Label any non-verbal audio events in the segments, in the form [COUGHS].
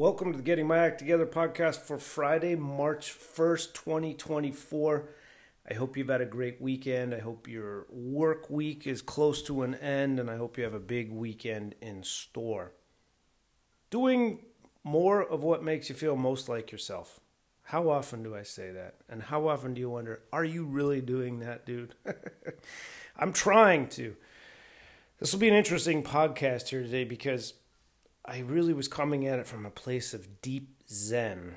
Welcome to the Getting My Act Together podcast for Friday, March 1st, 2024. I hope you've had a great weekend. I hope your work week is close to an end, and I hope you have a big weekend in store. Doing more of what makes you feel most like yourself. How often do I say that? And how often do you wonder, are you really doing that, dude? [LAUGHS] I'm trying to. This will be an interesting podcast here today because I really was coming at it from a place of deep zen.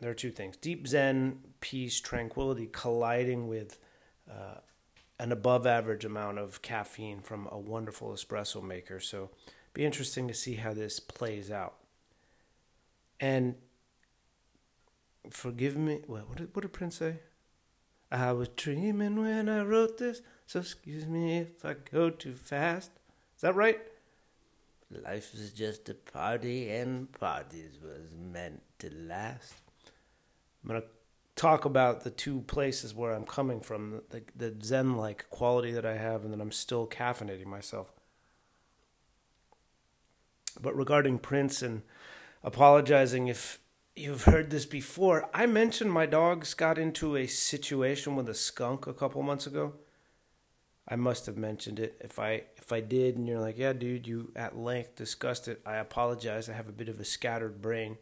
There are two things deep zen, peace, tranquility colliding with uh, an above average amount of caffeine from a wonderful espresso maker. So, be interesting to see how this plays out. And forgive me, what, what, did, what did Prince say? I was dreaming when I wrote this, so excuse me if I go too fast. Is that right? Life is just a party, and parties was meant to last. I'm going to talk about the two places where I'm coming from, the, the Zen like quality that I have, and that I'm still caffeinating myself. But regarding Prince and apologizing if you've heard this before, I mentioned my dogs got into a situation with a skunk a couple months ago. I must have mentioned it. If I if I did and you're like, "Yeah, dude, you at length discussed it." I apologize. I have a bit of a scattered brain,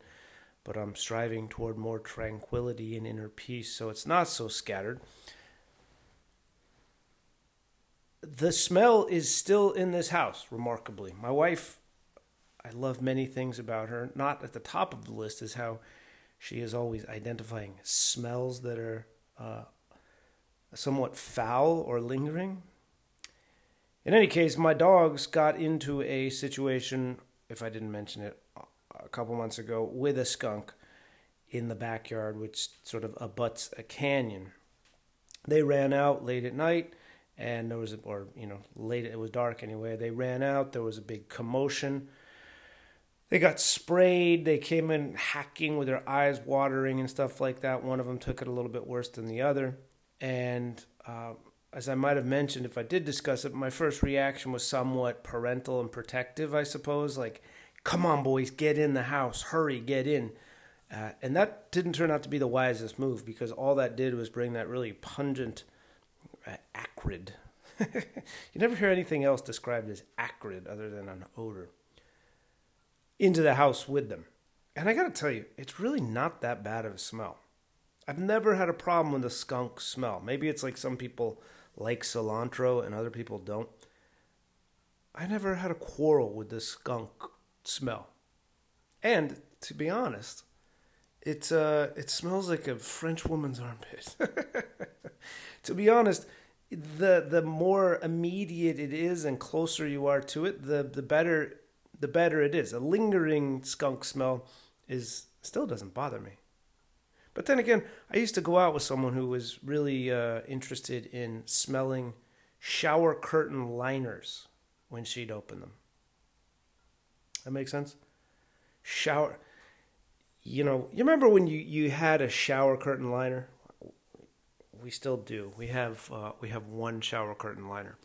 but I'm striving toward more tranquility and inner peace, so it's not so scattered. The smell is still in this house, remarkably. My wife I love many things about her. Not at the top of the list is how she is always identifying smells that are uh, somewhat foul or lingering. In any case, my dogs got into a situation, if I didn't mention it, a couple months ago with a skunk in the backyard, which sort of abuts a canyon. They ran out late at night, and there was, a, or you know, late. It was dark anyway. They ran out. There was a big commotion they got sprayed. They came in hacking with their eyes watering and stuff like that. One of them took it a little bit worse than the other. And uh, as I might have mentioned, if I did discuss it, my first reaction was somewhat parental and protective, I suppose. Like, come on, boys, get in the house. Hurry, get in. Uh, and that didn't turn out to be the wisest move because all that did was bring that really pungent, uh, acrid. [LAUGHS] you never hear anything else described as acrid other than an odor into the house with them. And I got to tell you, it's really not that bad of a smell. I've never had a problem with the skunk smell. Maybe it's like some people like cilantro and other people don't. I never had a quarrel with the skunk smell. And to be honest, it uh, it smells like a French woman's armpit. [LAUGHS] to be honest, the the more immediate it is and closer you are to it, the the better the better it is. A lingering skunk smell is still doesn't bother me. But then again, I used to go out with someone who was really uh, interested in smelling shower curtain liners when she'd open them. That makes sense? Shower. You know, you remember when you, you had a shower curtain liner? We still do. We have uh, we have one shower curtain liner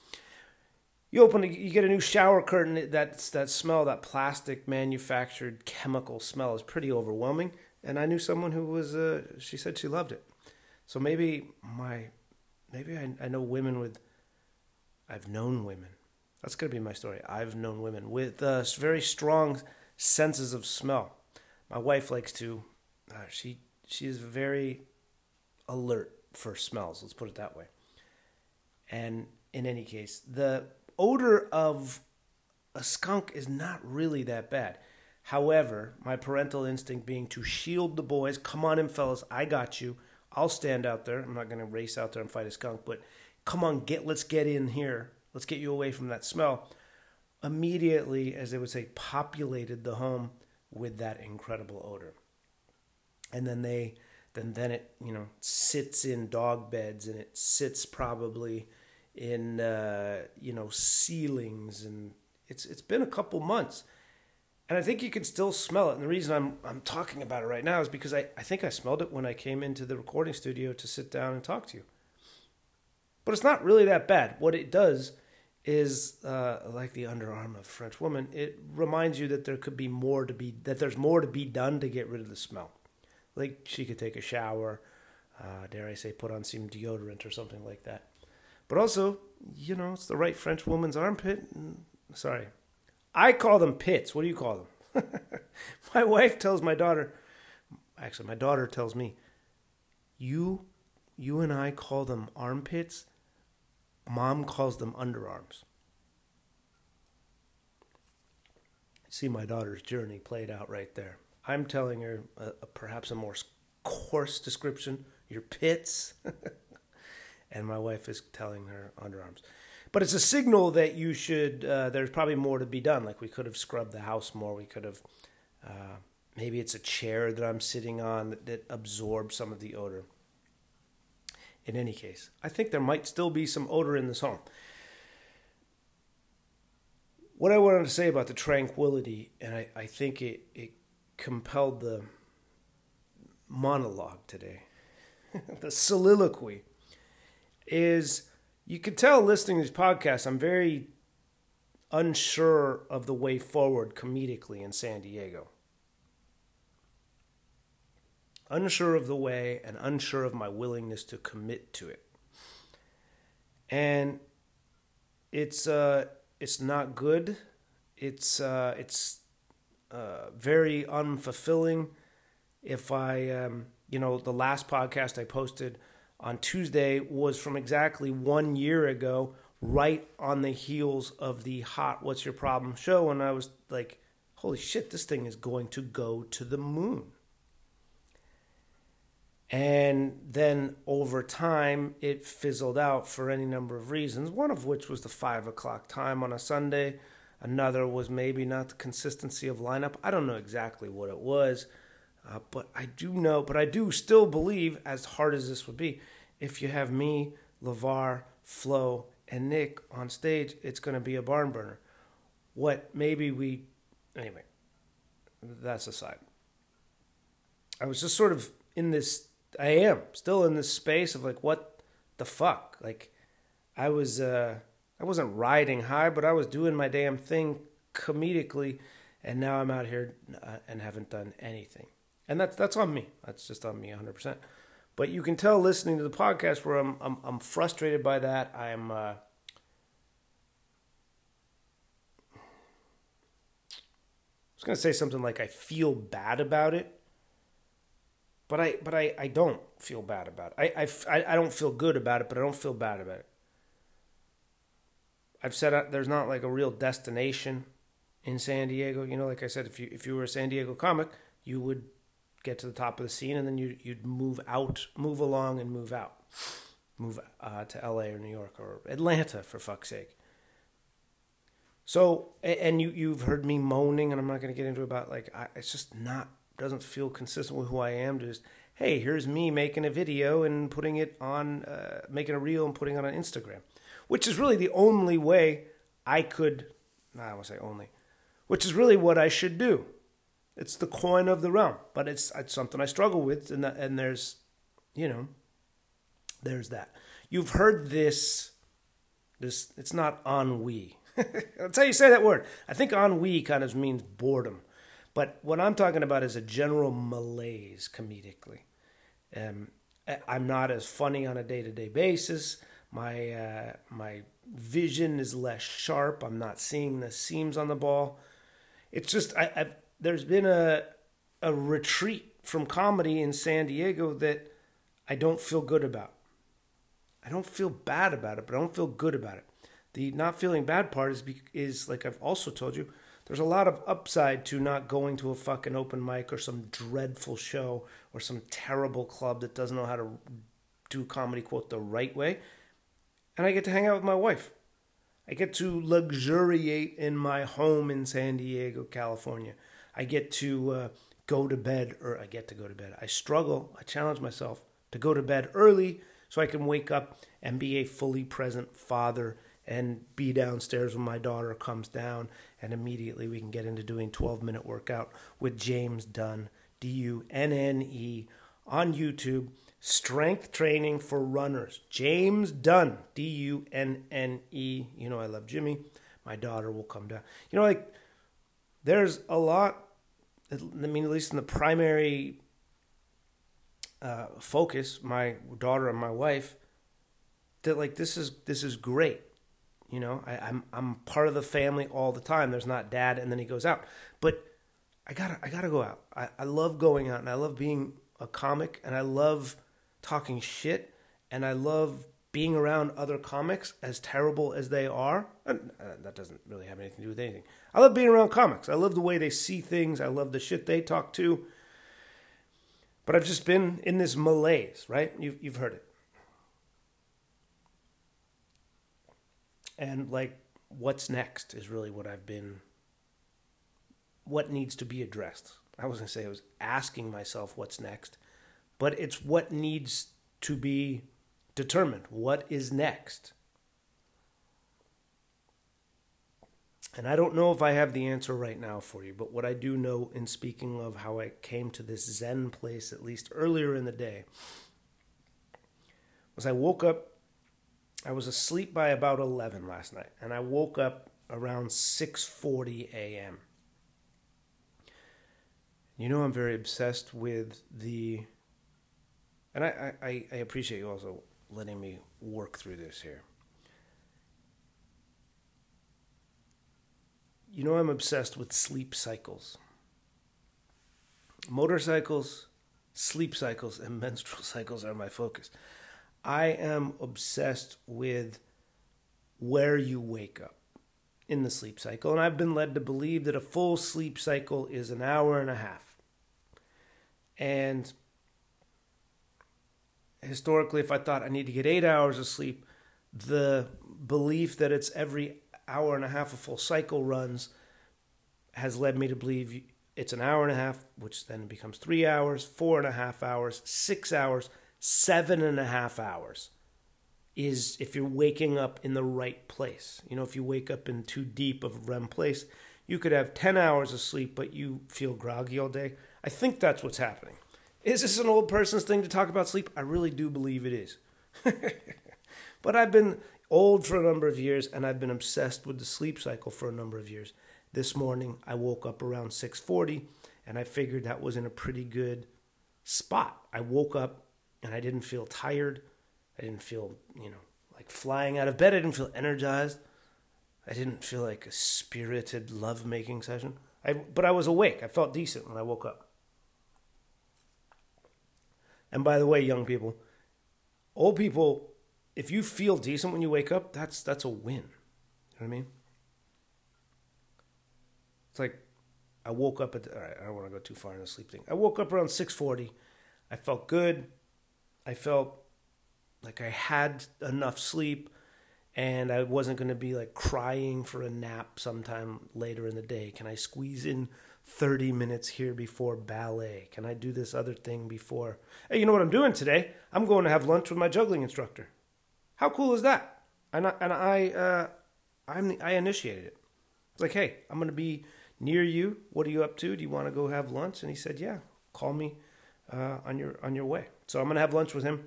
you open it, you get a new shower curtain that's that smell that plastic manufactured chemical smell is pretty overwhelming and i knew someone who was uh, she said she loved it. So maybe my maybe I, I know women with i've known women. That's to be my story. I've known women with uh, very strong senses of smell. My wife likes to uh, she she is very alert for smells let's put it that way. And in any case the odor of a skunk is not really that bad. However, my parental instinct being to shield the boys, come on in, fellas, I got you. I'll stand out there. I'm not going to race out there and fight a skunk, but come on, get let's get in here. Let's get you away from that smell. Immediately, as they would say, populated the home with that incredible odor. And then they then then it, you know, sits in dog beds and it sits probably in uh, you know ceilings, and it's it's been a couple months, and I think you can still smell it. And the reason I'm I'm talking about it right now is because I, I think I smelled it when I came into the recording studio to sit down and talk to you. But it's not really that bad. What it does is uh, like the underarm of French woman. It reminds you that there could be more to be that there's more to be done to get rid of the smell. Like she could take a shower, uh, dare I say, put on some deodorant or something like that. But also, you know, it's the right French woman's armpit. Sorry, I call them pits. What do you call them? [LAUGHS] my wife tells my daughter. Actually, my daughter tells me, "You, you and I call them armpits." Mom calls them underarms. See my daughter's journey played out right there. I'm telling her a, a, perhaps a more coarse description, your pits, [LAUGHS] and my wife is telling her underarms. But it's a signal that you should. Uh, there's probably more to be done. Like we could have scrubbed the house more. We could have. Uh, maybe it's a chair that I'm sitting on that, that absorbs some of the odor in any case. I think there might still be some odor in this home. What I wanted to say about the tranquility, and I, I think it, it compelled the monologue today, [LAUGHS] the soliloquy, is you could tell listening to these podcasts, I'm very unsure of the way forward comedically in San Diego unsure of the way and unsure of my willingness to commit to it. And it's uh, it's not good. It's uh, it's uh, very unfulfilling. If I, um, you know, the last podcast I posted on Tuesday was from exactly one year ago, right on the heels of the hot "What's Your Problem" show, and I was like, "Holy shit, this thing is going to go to the moon." And then over time, it fizzled out for any number of reasons, one of which was the five o'clock time on a Sunday. Another was maybe not the consistency of lineup. I don't know exactly what it was, uh, but I do know, but I do still believe, as hard as this would be, if you have me, LeVar, Flo, and Nick on stage, it's going to be a barn burner. What maybe we, anyway, that's aside. I was just sort of in this I am still in this space of like, what the fuck? Like, I was, uh, I wasn't riding high, but I was doing my damn thing comedically, and now I'm out here uh, and haven't done anything. And that's that's on me. That's just on me 100%. But you can tell listening to the podcast where I'm I'm, I'm frustrated by that. I'm uh, I was gonna say something like I feel bad about it, but I but I, I don't feel bad about it. I, I, I don't feel good about it, but I don't feel bad about it. I've said there's not like a real destination in San Diego. You know, like I said, if you if you were a San Diego comic, you would get to the top of the scene and then you you'd move out, move along, and move out, move uh, to L.A. or New York or Atlanta for fuck's sake. So and you you've heard me moaning, and I'm not going to get into about like I, it's just not doesn't feel consistent with who I am to just, hey, here's me making a video and putting it on, uh, making a reel and putting it on Instagram, which is really the only way I could, I won't say only, which is really what I should do. It's the coin of the realm, but it's, it's something I struggle with, and, that, and there's, you know, there's that. You've heard this, this, it's not ennui. [LAUGHS] That's how you say that word. I think ennui kind of means boredom. But what I'm talking about is a general malaise comedically. Um, I'm not as funny on a day to day basis. My uh, my vision is less sharp. I'm not seeing the seams on the ball. It's just I, I've, there's been a a retreat from comedy in San Diego that I don't feel good about. I don't feel bad about it, but I don't feel good about it. The not feeling bad part is is like I've also told you there's a lot of upside to not going to a fucking open mic or some dreadful show or some terrible club that doesn't know how to do comedy quote the right way. And I get to hang out with my wife. I get to luxuriate in my home in San Diego, California. I get to uh, go to bed, or I get to go to bed. I struggle, I challenge myself to go to bed early so I can wake up and be a fully present father and be downstairs when my daughter comes down and immediately we can get into doing 12 minute workout with James Dunne, D U N N E, on YouTube. Strength training for runners. James Dunne, D U N N E. You know, I love Jimmy. My daughter will come down. You know, like, there's a lot, I mean, at least in the primary uh, focus, my daughter and my wife, that like this is this is great. You know, I, I'm I'm part of the family all the time. There's not dad and then he goes out. But I gotta I gotta go out. I, I love going out and I love being a comic and I love talking shit and I love being around other comics as terrible as they are. And uh, that doesn't really have anything to do with anything. I love being around comics. I love the way they see things. I love the shit they talk to. But I've just been in this malaise, right? You've, you've heard it. And like, what's next is really what I've been, what needs to be addressed. I was going to say I was asking myself what's next, but it's what needs to be determined. What is next? And I don't know if I have the answer right now for you, but what I do know in speaking of how I came to this Zen place, at least earlier in the day, was I woke up I was asleep by about 11 last night, and I woke up around 6:40 a.m. You know, I'm very obsessed with the, and I, I, I appreciate you also letting me work through this here. You know, I'm obsessed with sleep cycles. Motorcycles, sleep cycles, and [LAUGHS] menstrual cycles are my focus. I am obsessed with where you wake up in the sleep cycle. And I've been led to believe that a full sleep cycle is an hour and a half. And historically, if I thought I need to get eight hours of sleep, the belief that it's every hour and a half a full cycle runs has led me to believe it's an hour and a half, which then becomes three hours, four and a half hours, six hours, seven and a half hours is if you're waking up in the right place. You know, if you wake up in too deep of a REM place, you could have 10 hours of sleep, but you feel groggy all day. I think that's what's happening. Is this an old person's thing to talk about sleep? I really do believe it is. [LAUGHS] but I've been old for a number of years and I've been obsessed with the sleep cycle for a number of years. This morning I woke up around 6:40 and I figured that was in a pretty good spot. I woke up and I didn't feel tired. I didn't feel, you know, like flying out of bed. I didn't feel energized. I didn't feel like a spirited love-making session. I, but I was awake. I felt decent when I woke up. And by the way, young people, old people, if you feel decent when you wake up, that's that's a win. You know what I mean? It's like I woke up at. All right, I don't want to go too far in the sleep thing. I woke up around six forty. I felt good. I felt like I had enough sleep and I wasn't going to be like crying for a nap sometime later in the day. Can I squeeze in 30 minutes here before ballet? Can I do this other thing before? Hey, you know what I'm doing today? I'm going to have lunch with my juggling instructor. How cool is that? And I, and I, uh, I'm, I initiated it. It's like, hey, I'm going to be near you. What are you up to? Do you want to go have lunch? And he said, yeah, call me uh, on your on your way. So I'm gonna have lunch with him.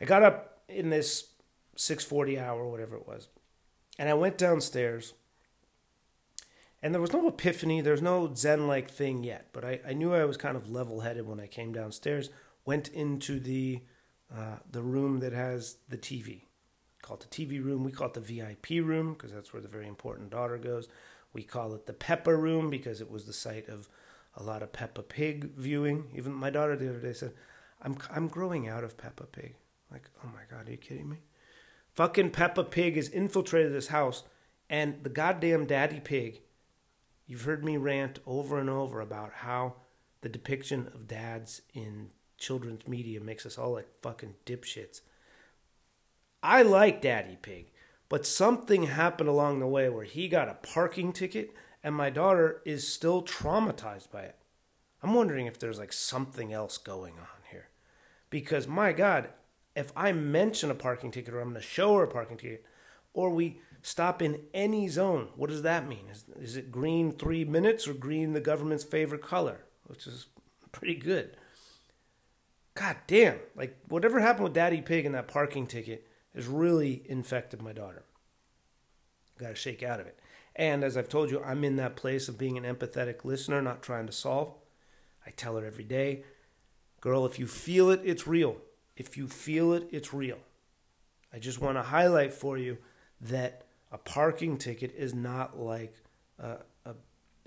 I got up in this 6:40 hour, whatever it was, and I went downstairs. And there was no epiphany, there's no Zen like thing yet, but I, I knew I was kind of level headed when I came downstairs. Went into the uh, the room that has the TV. Call it the TV room. We call it the VIP room because that's where the very important daughter goes. We call it the Peppa room because it was the site of a lot of Peppa Pig viewing. Even my daughter the other day said, "I'm I'm growing out of Peppa Pig." Like, oh my god, are you kidding me? Fucking Peppa Pig has infiltrated this house, and the goddamn Daddy Pig. You've heard me rant over and over about how the depiction of dads in children's media makes us all like fucking dipshits. I like Daddy Pig, but something happened along the way where he got a parking ticket and my daughter is still traumatized by it. I'm wondering if there's like something else going on here. Because my God, if I mention a parking ticket or I'm going to show her a parking ticket, or we stop in any zone, what does that mean? Is, is it green three minutes or green the government's favorite color? Which is pretty good. God damn, like whatever happened with Daddy Pig and that parking ticket has really infected my daughter. Got to shake out of it. And as I've told you, I'm in that place of being an empathetic listener, not trying to solve. I tell her every day, girl, if you feel it, it's real. If you feel it, it's real. I just want to highlight for you that a parking ticket is not like a, a,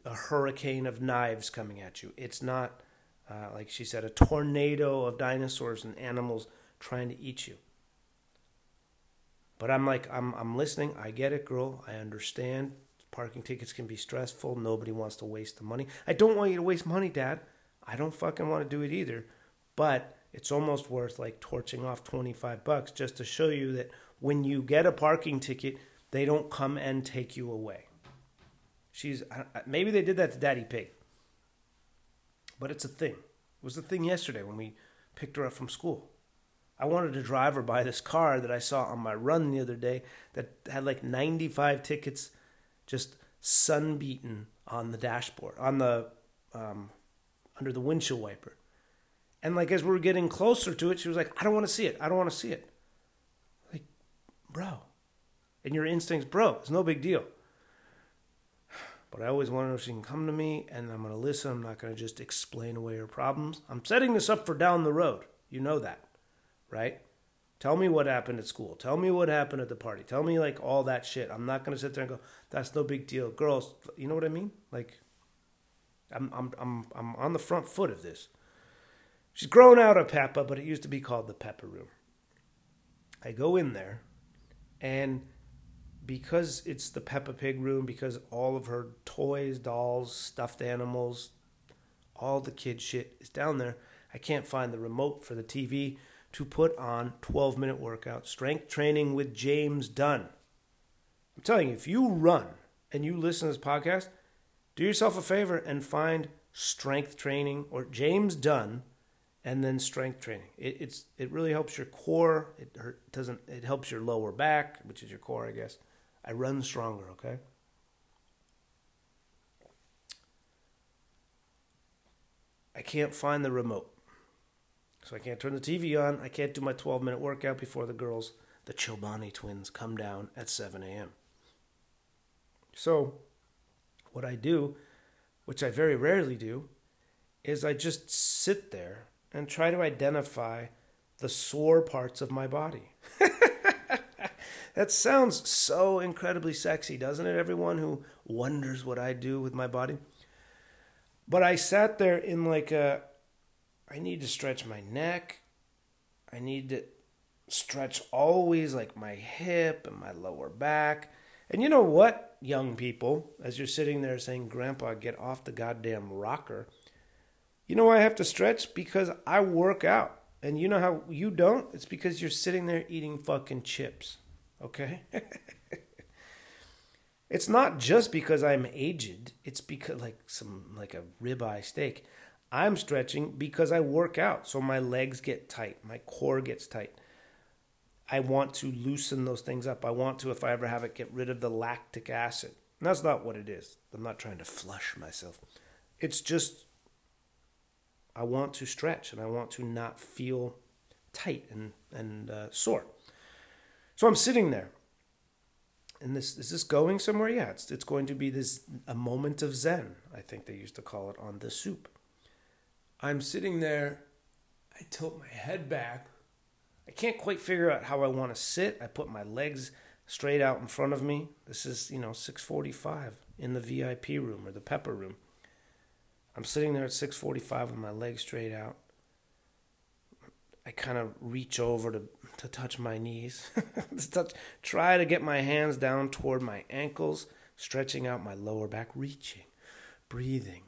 a hurricane of knives coming at you. It's not, uh, like she said, a tornado of dinosaurs and animals trying to eat you. But I'm like, I'm, I'm listening. I get it, girl. I understand. Parking tickets can be stressful. Nobody wants to waste the money. I don't want you to waste money, Dad. I don't fucking want to do it either. But it's almost worth like torching off 25 bucks just to show you that when you get a parking ticket, they don't come and take you away. She's maybe they did that to Daddy Pig. But it's a thing. It was a thing yesterday when we picked her up from school. I wanted to drive her by this car that I saw on my run the other day that had like 95 tickets just sunbeaten on the dashboard, on the um, under the windshield wiper. And like as we were getting closer to it, she was like, "I don't want to see it. I don't want to see it." Like, bro, and your instincts, bro, it's no big deal. But I always to know if she can come to me, and I'm going to listen. I'm not going to just explain away her problems. I'm setting this up for down the road. You know that, right? Tell me what happened at school. Tell me what happened at the party. Tell me like all that shit. I'm not gonna sit there and go, "That's no big deal." Girls, you know what I mean? Like, I'm I'm I'm I'm on the front foot of this. She's grown out of Peppa, but it used to be called the Peppa Room. I go in there, and because it's the Peppa Pig room, because all of her toys, dolls, stuffed animals, all the kid shit is down there, I can't find the remote for the TV to put on 12 minute workout, strength training with James Dunne. I'm telling you, if you run and you listen to this podcast, do yourself a favor and find strength training or James Dunne and then strength training. It, it's it really helps your core. It doesn't. It helps your lower back, which is your core, I guess. I run stronger. Okay. I can't find the remote. So I can't turn the TV on. I can't do my 12 minute workout before the girls, the Chobani twins, come down at 7 a.m. So, what I do, which I very rarely do, is I just sit there and try to identify the sore parts of my body. [LAUGHS] that sounds so incredibly sexy, doesn't it? Everyone who wonders what I do with my body. But I sat there in like a I need to stretch my neck. I need to stretch always like my hip and my lower back. And you know what, young people, as you're sitting there saying, Grandpa, get off the goddamn rocker. You know why I have to stretch? Because I work out. And you know how you don't? It's because you're sitting there eating fucking chips. Okay? [LAUGHS] it's not just because I'm aged. It's because like some like a ribeye steak. I'm stretching because I work out. So my legs get tight, my core gets tight. I want to loosen those things up. I want to, if I ever have it, get rid of the lactic acid. And that's not what it is. I'm not trying to flush myself. It's just, I want to stretch and I want to not feel tight and, and uh, sore. So I'm sitting there. And this is this going somewhere? Yeah, it's it's going to be this a moment of zen. I think they used to call it on the soup. I'm sitting there, I tilt my head back. I can't quite figure out how I want to sit. I put my legs straight out in front of me. This is, you know, 6:45 in the VIP room or the Peppa room. I'm sitting there at 6:45 with my legs straight out. I kind of reach over to to touch my knees. [LAUGHS] to touch, try to get my hands down toward my ankles, stretching out my lower back, reaching, breathing,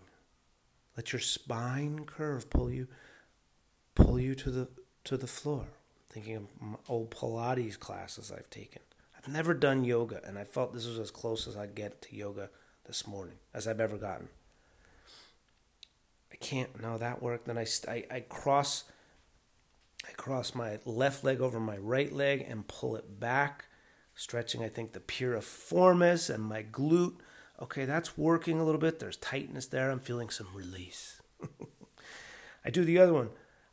let your spine curve pull you pull you to the to the floor. Thinking of old Pilates classes I've taken. I've never done yoga, and I felt this was as close as I'd get to yoga this morning as I've ever gotten. I can't. No, that worked. Then I, I, I cross. I cross my left leg over my right leg and pull it back, stretching. I think the piriformis and my glute okay, that's working a little bit. There's tightness there. I'm feeling some release. [LAUGHS] I do the other one.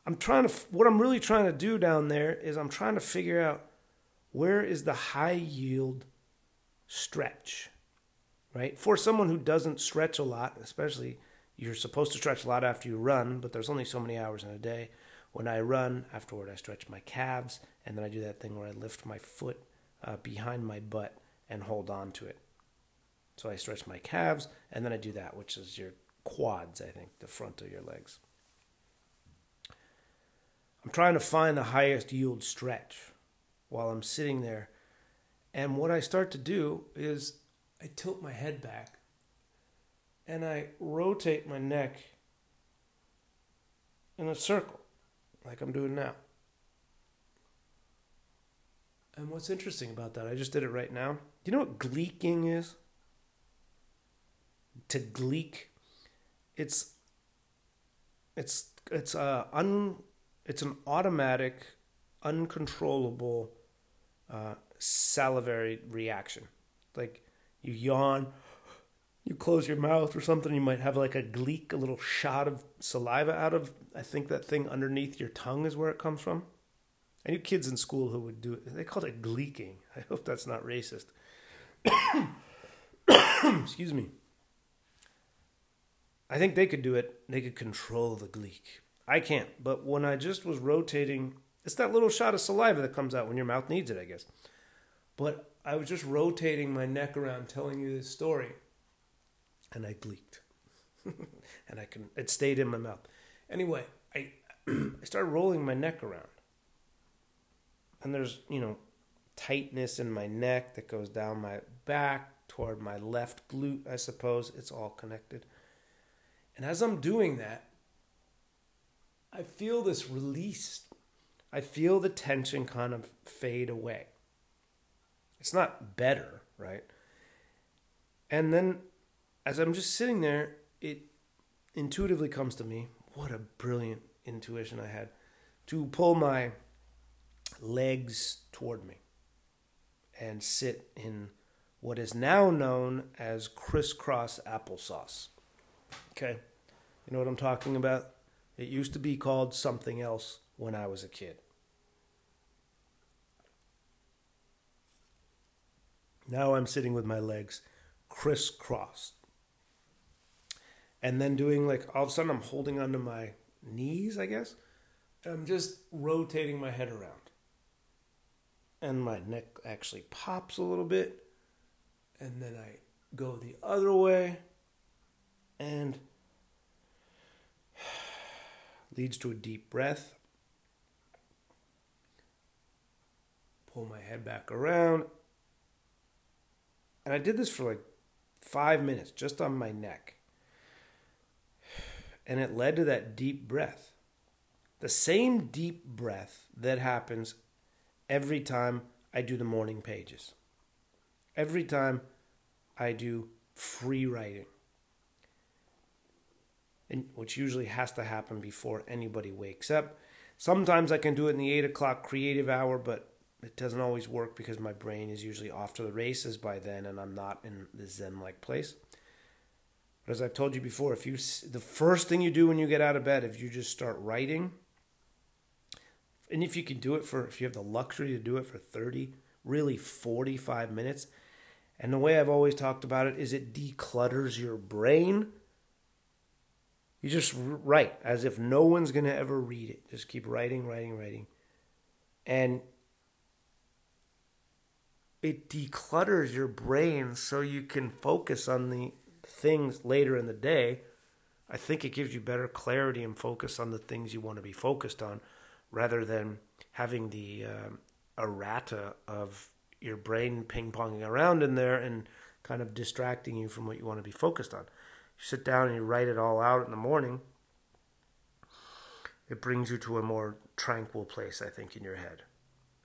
I'm trying to, what I'm really trying to do down there is I'm trying to figure out where is the high yield stretch, right? For someone who doesn't stretch a lot, especially you're supposed to stretch a lot after you run, but there's only so many hours in a day. When I run, afterward, I stretch my calves, and then I do that thing where I lift my foot uh, behind my butt and hold on to it. So I stretch my calves, and then I do that, which is your quads, I think, the front of your legs. I'm trying to find the highest yield stretch while I'm sitting there. And what I start to do is I tilt my head back and I rotate my neck in a circle, like I'm doing now. And what's interesting about that, I just did it right now. Do you know what gleeking is? To gleek, it's it's it's a un it's an automatic, uncontrollable uh, salivary reaction. Like you yawn, you close your mouth or something, you might have like a gleek, a little shot of saliva out of. I think that thing underneath your tongue is where it comes from. I knew kids in school who would do it. They called it gleeking. I hope that's not racist. [COUGHS] Excuse me. I think they could do it. They could control the gleek. I can't. But when I just was rotating, it's that little shot of saliva that comes out when your mouth needs it, I guess. But I was just rotating my neck around telling you this story, and I gleeked. [LAUGHS] and I can it stayed in my mouth. Anyway, I [CLEARS THROAT] I started rolling my neck around. And there's, you know, tightness in my neck that goes down my back toward my left glute, I suppose. It's all connected. And as I'm doing that, I feel this release. I feel the tension kind of fade away. It's not better, right? And then as I'm just sitting there, it intuitively comes to me what a brilliant intuition I had to pull my legs toward me and sit in what is now known as crisscross applesauce. Okay? You know what I'm talking about? It used to be called something else when I was a kid. Now I'm sitting with my legs crisscrossed. And then doing like all of a sudden I'm holding onto my knees, I guess. I'm just rotating my head around. And my neck actually pops a little bit. And then I go the other way. And [SIGHS] leads to a deep breath. Pull my head back around. And I did this for like five minutes just on my neck. And it led to that deep breath. The same deep breath that happens every time I do the morning pages. Every time I do free writing and which usually has to happen before anybody wakes up. Sometimes I can do it in the eight o'clock creative hour, but it doesn't always work because my brain is usually off to the races by then, and I'm not in the zen-like place. But as I've told you before, if you the first thing you do when you get out of bed, if you just start writing, and if you can do it for if you have the luxury to do it for 30 really 45 minutes and the way i've always talked about it is it declutters your brain you just write as if no one's going to ever read it. Just keep writing, writing, writing. And it declutters your brain so you can focus on the things later in the day. I think it gives you better clarity and focus on the things you want to be focused on rather than having the um, errata of your brain ping ponging around in there and kind of distracting you from what you want to be focused on you sit down and you write it all out in the morning, it brings you to a more tranquil place, I think, in your head.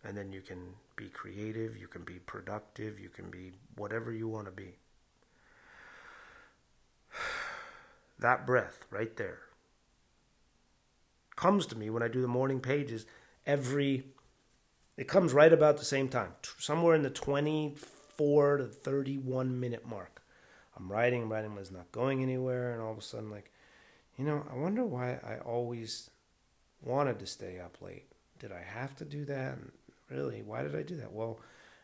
And then you can be creative, you can be productive, you can be whatever you want to be. That breath right there comes to me when I do the morning pages every it comes right about the same time, somewhere in the 24 to 31 minute mark. I'm writing, writing, it's not going anywhere. And all of a sudden, like, you know, I wonder why I always wanted to stay up late. Did I have to do that? Really? Why did I do that? Well,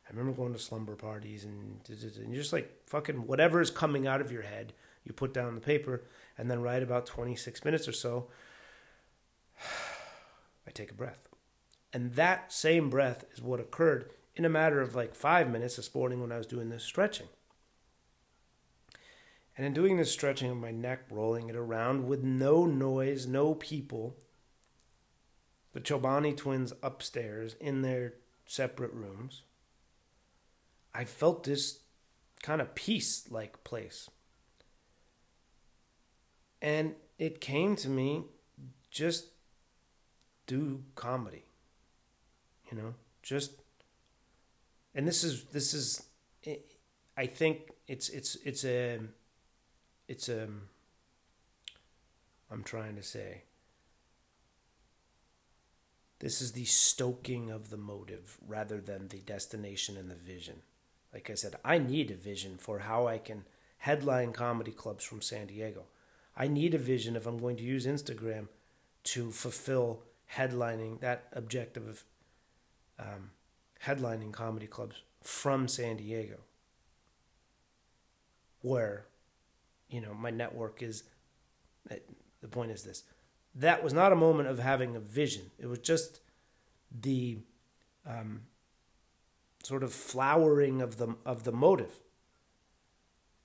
I remember going to slumber parties and, and just like fucking whatever is coming out of your head, you put down the paper, and then right about 26 minutes or so, [SIGHS] I take a breath. And that same breath is what occurred in a matter of like five minutes this morning when I was doing this stretching. And in doing this stretching of my neck, rolling it around with no noise, no people, the Chobani twins upstairs in their separate rooms, I felt this kind of peace like place. And it came to me just do comedy. You know, just and this is this is I think it's it's it's a it's a I'm trying to say this is the stoking of the motive rather than the destination and the vision. Like I said, I need a vision for how I can headline comedy clubs from San Diego. I need a vision if I'm going to use Instagram to fulfill headlining that objective of um, headlining comedy clubs from San Diego, where, you know, my network is. The point is this: that was not a moment of having a vision. It was just the um, sort of flowering of the of the motive.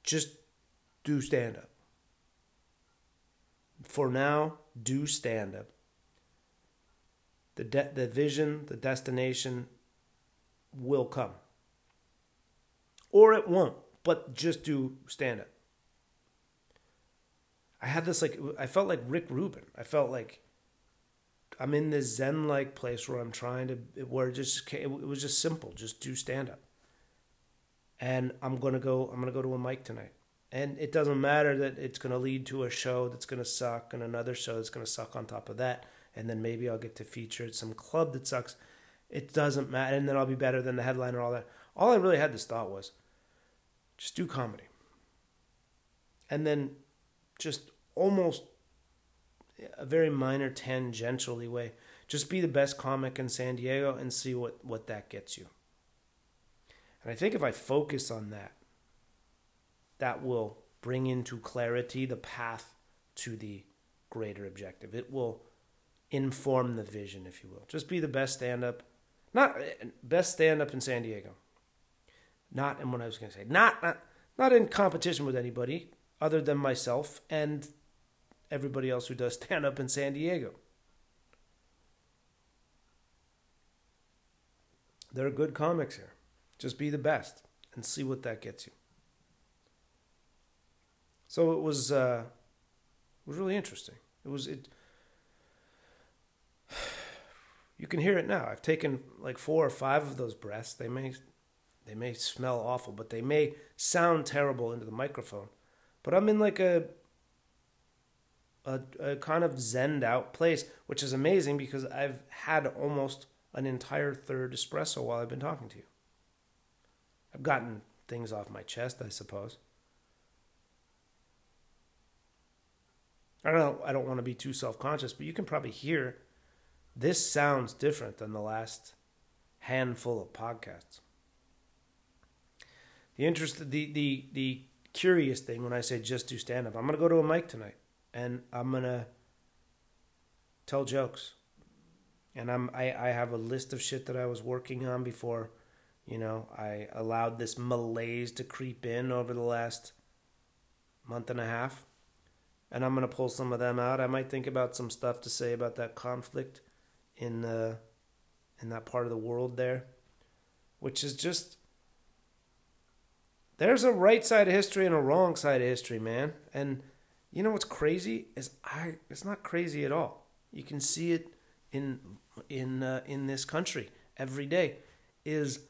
Just do stand up. For now, do stand up. The de- the vision, the destination will come. Or it won't, but just do stand up. I had this like I felt like Rick Rubin. I felt like I'm in this zen like place where I'm trying to where it just it was just simple, just do stand up. And I'm gonna go. I'm gonna go to a mic tonight, and it doesn't matter that it's gonna lead to a show that's gonna suck and another show that's gonna suck on top of that, and then maybe I'll get to feature at some club that sucks. It doesn't matter, and then I'll be better than the headliner. All that. All I really had this thought was, just do comedy, and then just almost a very minor tangentially way. Just be the best comic in San Diego and see what, what that gets you. And I think if I focus on that, that will bring into clarity the path to the greater objective. It will inform the vision, if you will. Just be the best stand up, not best stand up in San Diego. Not in what I was going to say. Not, not not in competition with anybody other than myself and everybody else who does [LAUGHS] stand up in San Diego. There are good comics here. Just be the best and see what that gets you. So it was uh, it was really interesting. It was it. [SIGHS] You can hear it now. I've taken like four or five of those breaths. They may they may smell awful, but they may sound terrible into the microphone. But I'm in like a a, a kind of zened out place, which is amazing because I've had almost an entire third espresso while I've been talking to you. I've gotten things off my chest, I suppose. I don't know, I don't want to be too self-conscious, but you can probably hear this sounds different than the last handful of podcasts. The interest the the the curious thing when I say just do stand up, I'm gonna go to a mic tonight and I'm gonna tell jokes. And I'm I, I have a list of shit that I was working on before, you know, I allowed this malaise to creep in over the last month and a half. And I'm gonna pull some of them out. I might think about some stuff to say about that conflict in the in that part of the world there. Which is just there's a right side of history and a wrong side of history, man. And you know what's crazy is I. It's not crazy at all. You can see it in in uh, in this country every day. Is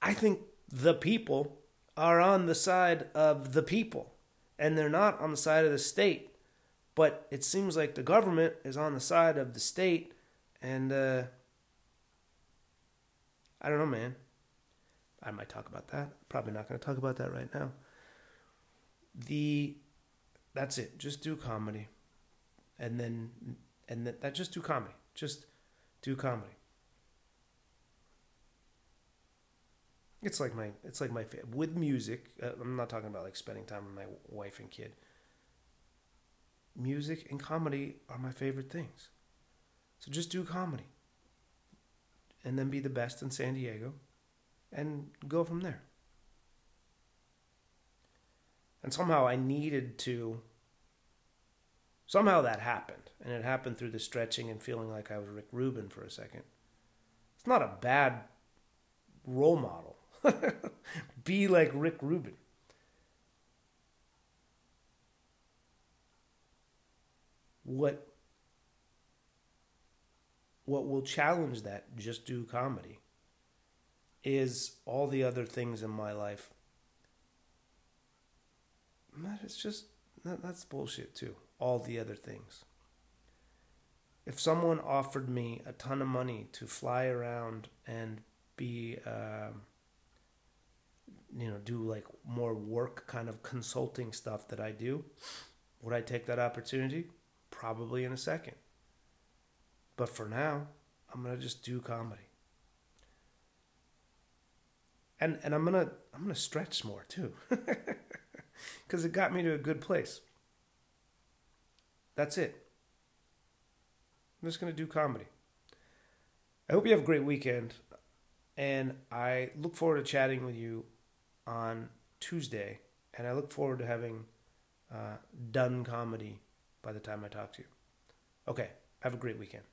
I think the people are on the side of the people, and they're not on the side of the state. But it seems like the government is on the side of the state, and uh, I don't know, man. I might talk about that. Probably not going to talk about that right now. The that's it. Just do comedy. And then and that, that just do comedy. Just do comedy. It's like my it's like my with music. Uh, I'm not talking about like spending time with my wife and kid. Music and comedy are my favorite things. So just do comedy. And then be the best in San Diego and go from there. And somehow I needed to somehow that happened. And it happened through the stretching and feeling like I was Rick Rubin for a second. It's not a bad role model. [LAUGHS] Be like Rick Rubin. What what will challenge that just do comedy is all the other things in my life. That is just that, that's bullshit too. All the other things. If someone offered me a ton of money to fly around and be um, you know, do like more work kind of consulting stuff that I do, would I take that opportunity? Probably in a second. But for now, I'm gonna just do comedy. And and I'm gonna I'm gonna stretch more too. [LAUGHS] Cause it got me to a good place. That's it. I'm just gonna do comedy. I hope you have a great weekend. And I look forward to chatting with you on Tuesday, and I look forward to having uh, done comedy by the time I talk to you. Okay, have a great weekend.